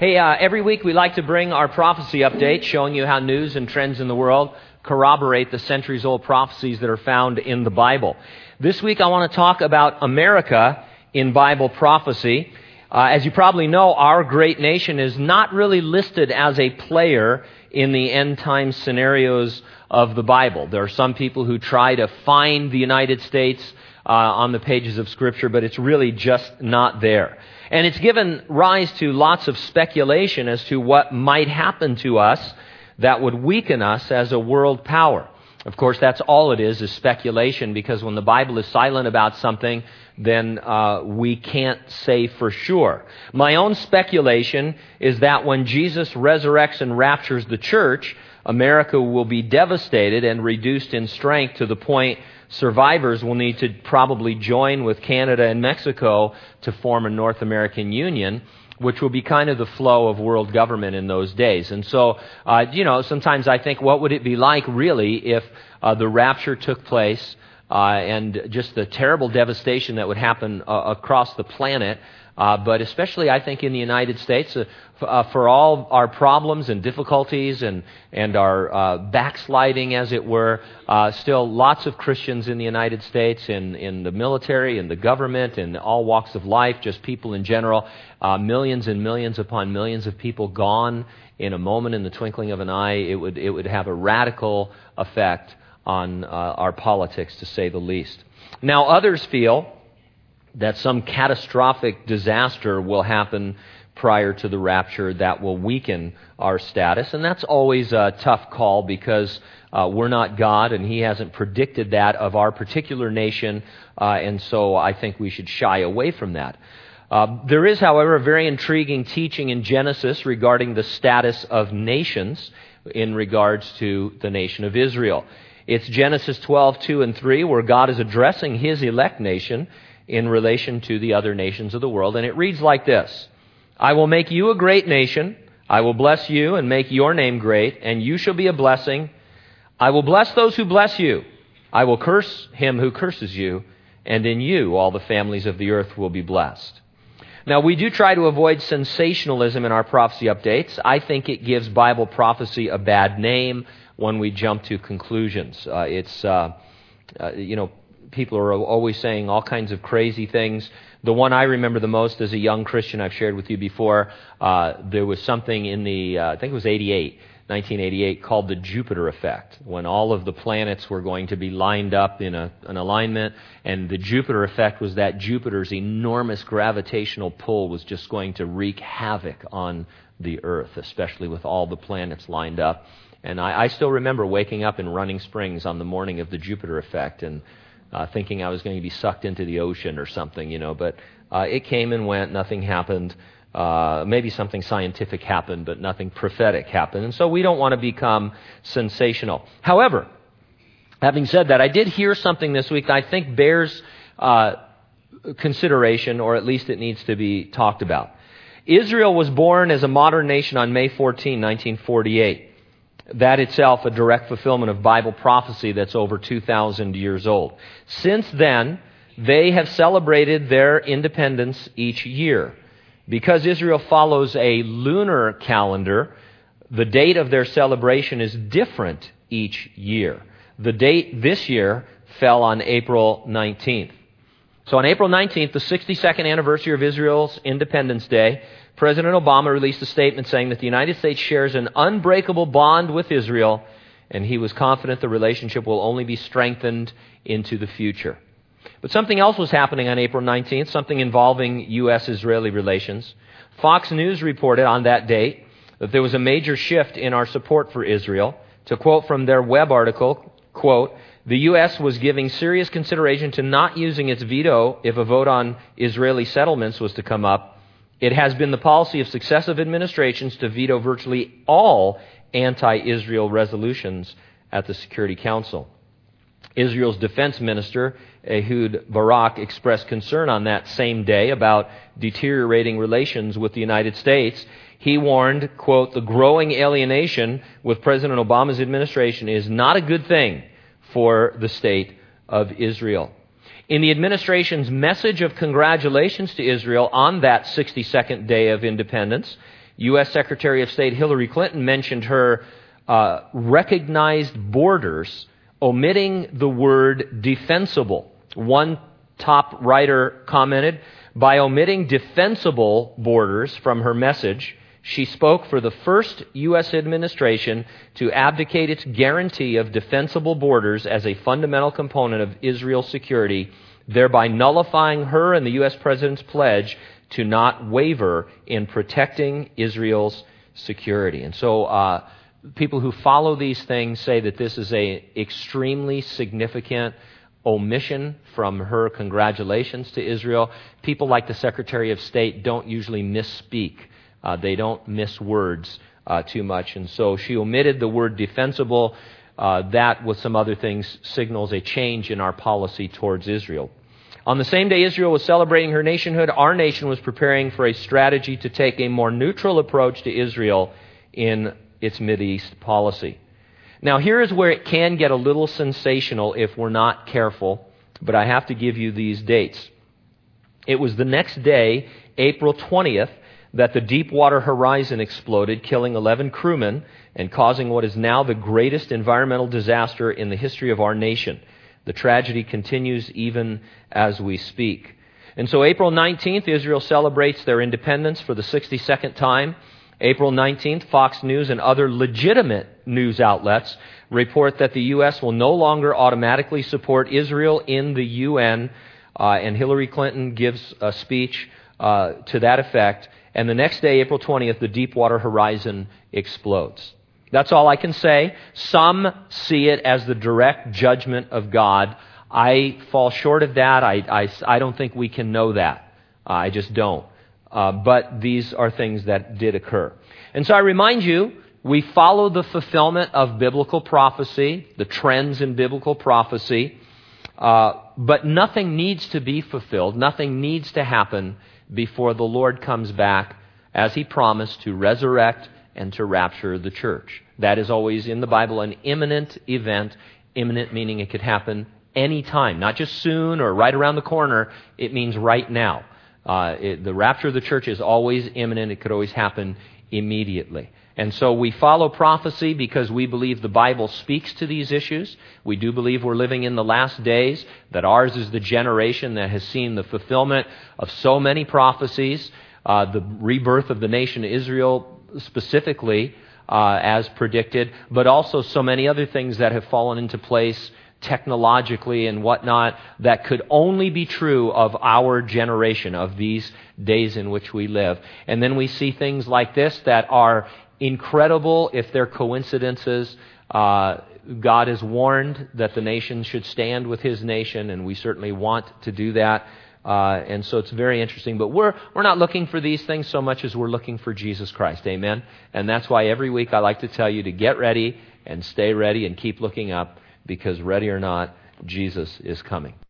Hey, uh, every week we like to bring our prophecy update showing you how news and trends in the world corroborate the centuries old prophecies that are found in the Bible. This week I want to talk about America in Bible prophecy. Uh, as you probably know, our great nation is not really listed as a player in the end time scenarios of the Bible. There are some people who try to find the United States uh, on the pages of Scripture, but it's really just not there. And it's given rise to lots of speculation as to what might happen to us that would weaken us as a world power. Of course, that's all it is, is speculation, because when the Bible is silent about something, then uh, we can't say for sure. My own speculation is that when Jesus resurrects and raptures the church, America will be devastated and reduced in strength to the point survivors will need to probably join with Canada and Mexico to form a North American Union which will be kind of the flow of world government in those days. And so, uh, you know, sometimes I think, what would it be like really if uh, the rapture took place uh, and just the terrible devastation that would happen uh, across the planet uh, but especially, I think, in the United States, uh, uh, for all our problems and difficulties and, and our uh, backsliding, as it were, uh, still lots of Christians in the United States, in, in the military, in the government, in all walks of life, just people in general. Uh, millions and millions upon millions of people gone in a moment, in the twinkling of an eye. It would, it would have a radical effect on our politics, to say the least. Now, others feel that some catastrophic disaster will happen prior to the rapture that will weaken our status. And that's always a tough call because uh, we're not God and He hasn't predicted that of our particular nation. Uh, and so I think we should shy away from that. Uh, there is, however, a very intriguing teaching in Genesis regarding the status of nations in regards to the nation of Israel. It's Genesis 12, 2 and 3, where God is addressing His elect nation in relation to the other nations of the world. And it reads like this I will make you a great nation. I will bless you and make your name great, and you shall be a blessing. I will bless those who bless you. I will curse him who curses you, and in you all the families of the earth will be blessed. Now, we do try to avoid sensationalism in our prophecy updates. I think it gives Bible prophecy a bad name when we jump to conclusions. Uh, it's, uh, uh, you know, people are always saying all kinds of crazy things. The one I remember the most as a young Christian, I've shared with you before, uh, there was something in the, uh, I think it was 88, 1988, called the Jupiter effect, when all of the planets were going to be lined up in a, an alignment. And the Jupiter effect was that Jupiter's enormous gravitational pull was just going to wreak havoc on the Earth, especially with all the planets lined up. And I, I still remember waking up in Running Springs on the morning of the Jupiter effect and uh, thinking I was going to be sucked into the ocean or something, you know. But uh, it came and went, nothing happened. Uh, maybe something scientific happened, but nothing prophetic happened. And so we don't want to become sensational. However, having said that, I did hear something this week that I think bears uh, consideration, or at least it needs to be talked about. Israel was born as a modern nation on May 14, 1948 that itself a direct fulfillment of Bible prophecy that's over 2,000 years old. Since then, they have celebrated their independence each year. Because Israel follows a lunar calendar, the date of their celebration is different each year. The date this year fell on April 19th. So on April 19th, the 62nd anniversary of Israel's Independence Day, President Obama released a statement saying that the United States shares an unbreakable bond with Israel, and he was confident the relationship will only be strengthened into the future. But something else was happening on April 19th, something involving U.S. Israeli relations. Fox News reported on that date that there was a major shift in our support for Israel. To quote from their web article, quote, the U.S. was giving serious consideration to not using its veto if a vote on Israeli settlements was to come up it has been the policy of successive administrations to veto virtually all anti Israel resolutions at the Security Council. Israel's defense minister, Ehud Barak, expressed concern on that same day about deteriorating relations with the United States. He warned, quote, the growing alienation with President Obama's administration is not a good thing for the state of Israel. In the administration's message of congratulations to Israel on that 62nd day of independence, U.S. Secretary of State Hillary Clinton mentioned her uh, recognized borders, omitting the word defensible. One top writer commented, by omitting defensible borders from her message, she spoke for the first U.S. administration to abdicate its guarantee of defensible borders as a fundamental component of Israel's security, thereby nullifying her and the U.S. President's pledge to not waver in protecting Israel's security. And so, uh, people who follow these things say that this is a extremely significant omission from her congratulations to Israel. People like the Secretary of State don't usually misspeak. Uh, they don't miss words uh, too much. And so she omitted the word defensible. Uh, that, with some other things, signals a change in our policy towards Israel. On the same day Israel was celebrating her nationhood, our nation was preparing for a strategy to take a more neutral approach to Israel in its East policy. Now, here is where it can get a little sensational if we're not careful, but I have to give you these dates. It was the next day, April 20th, that the Deepwater Horizon exploded, killing 11 crewmen and causing what is now the greatest environmental disaster in the history of our nation. The tragedy continues even as we speak. And so, April 19th, Israel celebrates their independence for the 62nd time. April 19th, Fox News and other legitimate news outlets report that the U.S. will no longer automatically support Israel in the UN, uh, and Hillary Clinton gives a speech uh, to that effect. And the next day, April 20th, the Deepwater Horizon explodes. That's all I can say. Some see it as the direct judgment of God. I fall short of that. I, I, I don't think we can know that. I just don't. Uh, but these are things that did occur. And so I remind you, we follow the fulfillment of biblical prophecy, the trends in biblical prophecy, uh, but nothing needs to be fulfilled, nothing needs to happen before the Lord comes back as he promised to resurrect and to rapture the church. That is always in the Bible an imminent event, imminent meaning it could happen any time, not just soon or right around the corner. It means right now. Uh, it, the rapture of the church is always imminent. It could always happen immediately. And so we follow prophecy because we believe the Bible speaks to these issues. We do believe we're living in the last days, that ours is the generation that has seen the fulfillment of so many prophecies, uh, the rebirth of the nation Israel specifically, uh, as predicted, but also so many other things that have fallen into place technologically and whatnot that could only be true of our generation, of these days in which we live. And then we see things like this that are incredible if they're coincidences. Uh, God has warned that the nation should stand with his nation, and we certainly want to do that. Uh, and so it's very interesting. But we're, we're not looking for these things so much as we're looking for Jesus Christ. Amen? And that's why every week I like to tell you to get ready and stay ready and keep looking up because ready or not, Jesus is coming.